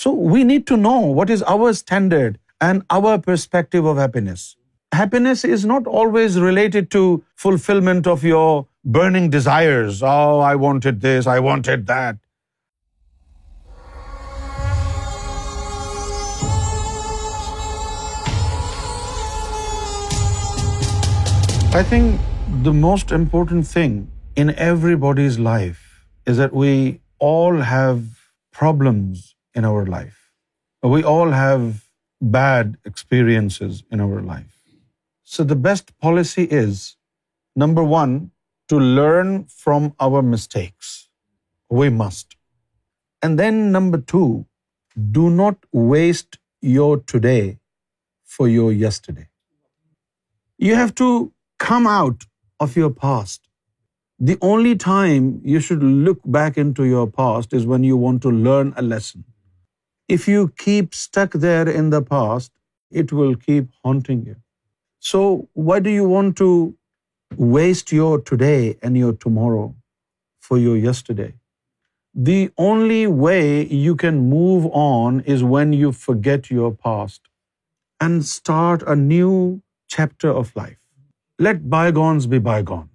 So we need to know what is our standard and our perspective of happiness. Happiness is not always related to fulfillment of your burning desires. Oh, I wanted this, I wanted that. I think the most important thing in everybody's life is that we all have problems in our life. We all have bad experiences in our life. So the best policy is, number one, to learn from our mistakes. We must. And then number two, do not waste your today for your yesterday. You have to come out of your past. The only time you should look back into your past is when you want to learn a lesson. If you keep stuck there in the past, it will keep haunting you. So why do you want to waste your today and your tomorrow for your yesterday? The only way you can move on is when you forget your past and start a new chapter of life. Let bygones be bygone.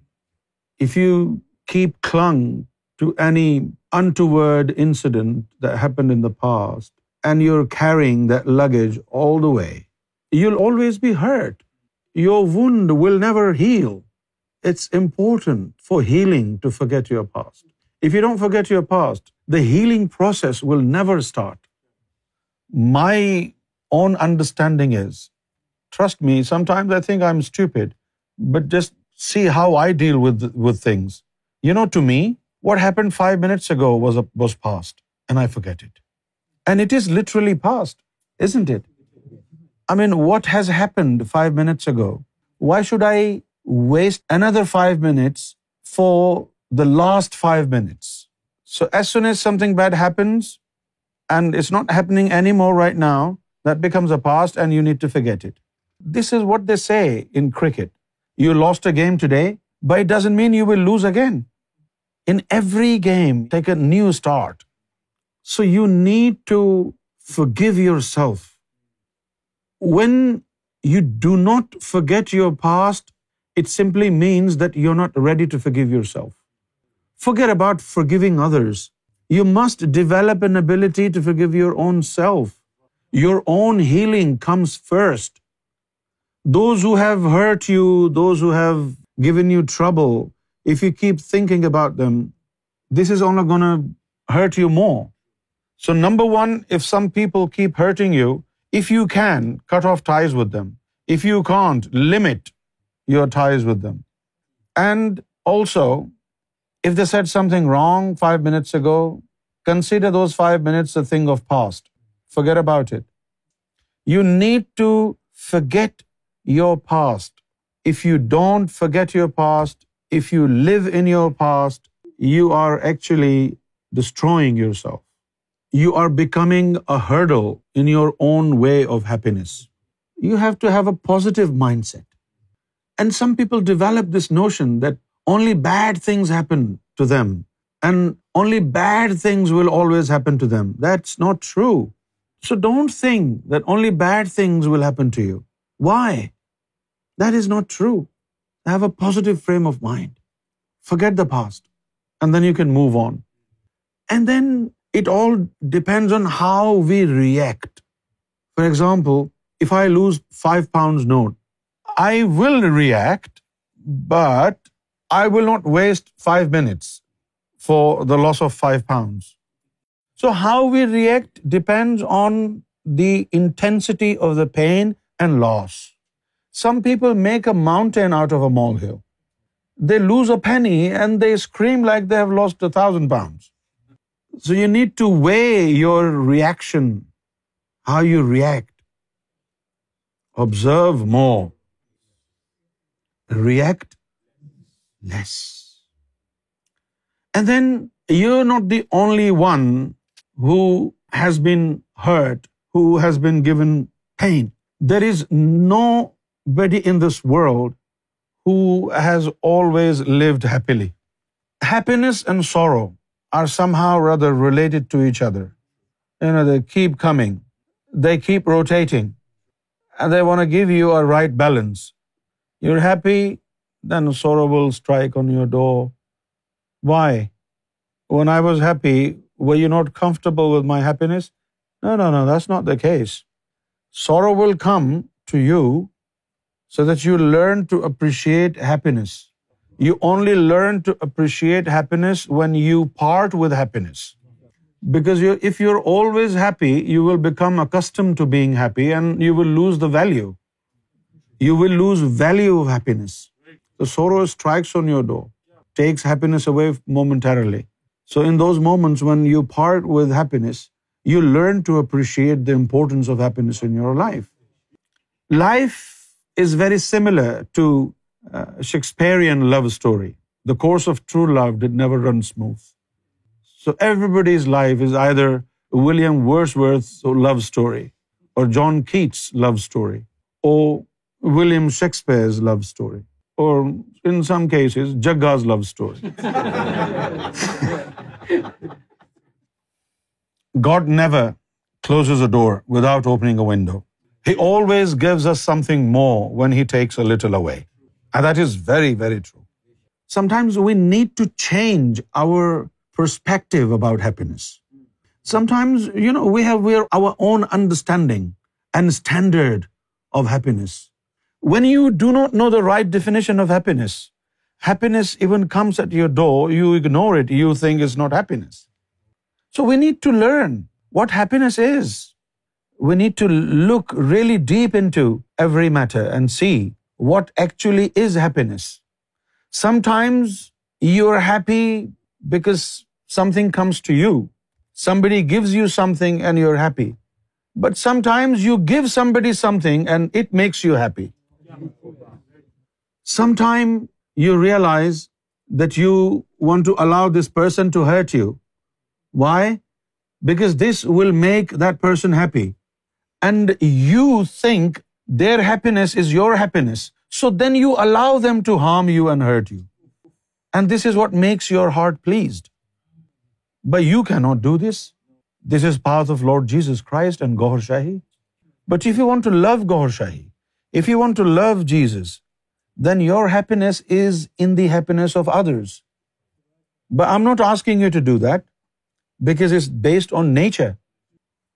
If you keep clung to any untoward incident that happened in the past, and you're carrying that luggage all the way, you'll always be hurt. Your wound will never heal. It's important for healing to forget your past. If you don't forget your past, the healing process will never start. My own understanding is, trust me, sometimes I think I'm stupid, but just see how I deal with things. You know, to me, what happened 5 minutes ago was past, and I forget it. And it is literally past, isn't it? I mean, what has happened 5 minutes ago? Why should I waste another 5 minutes for the last 5 minutes? So as soon as something bad happens, and it's not happening anymore right now, that becomes a past and you need to forget it. This is what they say in cricket. You lost a game today, but it doesn't mean you will lose again. In every game, take a new start. So you need to forgive yourself. When you do not forget your past, it simply means that you're not ready to forgive yourself. Forget about forgiving others. You must develop an ability to forgive your own self. Your own healing comes first. Those who have hurt you, those who have given you trouble, if you keep thinking about them, this is only going to hurt you more. So number one, if some people keep hurting you, if you can, cut off ties with them. If you can't, limit your ties with them. And also, if they said something wrong 5 minutes ago, consider those 5 minutes a thing of past. Forget about it. You need to forget your past. If you don't forget your past, if you live in your past, you are actually destroying yourself you are becoming a hurdle in your own way of happiness. You have to have a positive mindset. And some people develop this notion that only bad things happen to them and only bad things will always happen to them. That's not true. So don't think that only bad things will happen to you. Why? That is not true. Have a positive frame of mind. Forget the past and then you can move on. And then it all depends on how we react. For example, if I lose £5 note, I will react, but I will not waste 5 minutes for the loss of £5. So how we react depends on the intensity of the pain and loss. Some people make a mountain out of a molehill. They lose a penny and they scream like they have lost £1,000. So you need to weigh your reaction, how you react. Observe more. React less. And then you're not the only one who has been hurt, who has been given pain. There is nobody in this world who has always lived happily. Happiness and sorrow are somehow or other related to each other. They keep coming. They keep rotating. And they want to give you a right balance. You're happy, then sorrow will strike on your door. Why? When I was happy, were you not comfortable with my happiness? No, that's not the case. Sorrow will come to you so that you learn to appreciate happiness. You only learn to appreciate happiness when you part with happiness. Because if you're always happy, you will become accustomed to being happy and you will lose the value. You will lose value of happiness. The sorrow strikes on your door, takes happiness away momentarily. So in those moments when you part with happiness, you learn to appreciate the importance of happiness in your life. Life is very similar to Shakespearean love story the course of true love did never run smooth so everybody's life is either William Wordsworth love story or John Keats love story or William Shakespeare love story or in some cases جگاز love story God never closes a door without opening a window he always gives us something more when he takes a little away And that is very, very true. Sometimes we need to change our perspective about happiness. Sometimes, we have our own understanding and standard of happiness. When you do not know the right definition of happiness, happiness even comes at your door, you ignore it, you think it's not happiness. So we need to learn what happiness is. We need to look really deep into every matter and see what actually is happiness. Sometimes you're happy because something comes to you. Somebody gives you something and you're happy. But sometimes you give somebody something and it makes you happy. Sometimes you realize that you want to allow this person to hurt you. Why? Because this will make that person happy. And you think their happiness is your happiness. So then you allow them to harm you and hurt you. And this is what makes your heart pleased. But you cannot do this. This is path of Lord Jesus Christ and Gaur Shahi. But if you want to love Gaur Shahi, if you want to love Jesus, then your happiness is in the happiness of others. But I'm not asking you to do that because it's based on nature.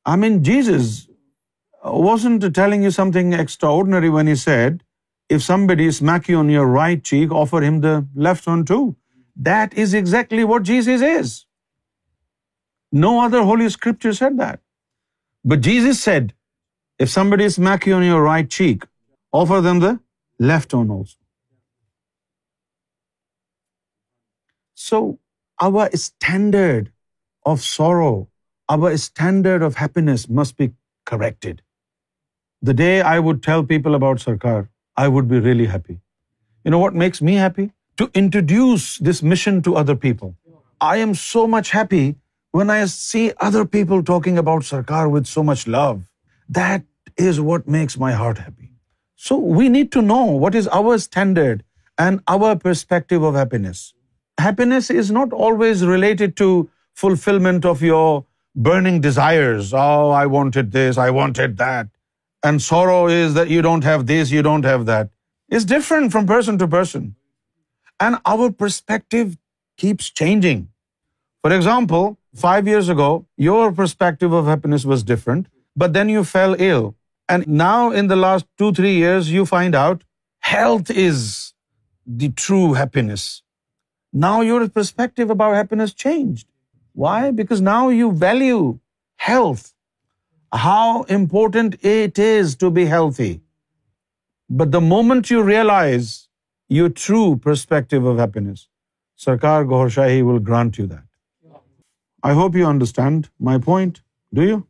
I mean, Jesus wasn't telling you something extraordinary when he said, if somebody smacks you on your right cheek, offer him the left one too. That is exactly what Jesus is. No other Holy Scripture said that. But Jesus said, if somebody smacks you on your right cheek, offer them the left one also. So our standard of sorrow, our standard of happiness must be corrected. The day I would tell people about Sarkar, I would be really happy. You know what makes me happy? To introduce this mission to other people. I am so much happy when I see other people talking about Sarkar with so much love. That is what makes my heart happy. So we need to know what is our standard and our perspective of happiness. Happiness is not always related to fulfillment of your burning desires. Oh, I wanted this, I wanted that and sorrow is that you don't have this, you don't have that. It's different from person to person. And our perspective keeps changing. For example, 5 years ago, your perspective of happiness was different, but then you fell ill. And now in the last 2-3 years, you find out health is the true happiness. Now your perspective about happiness changed. Why? Because now you value health how important it is to be healthy but the moment you realise your true perspective of happiness سرکار گور شاہی will grant you that I hope you understand my point do you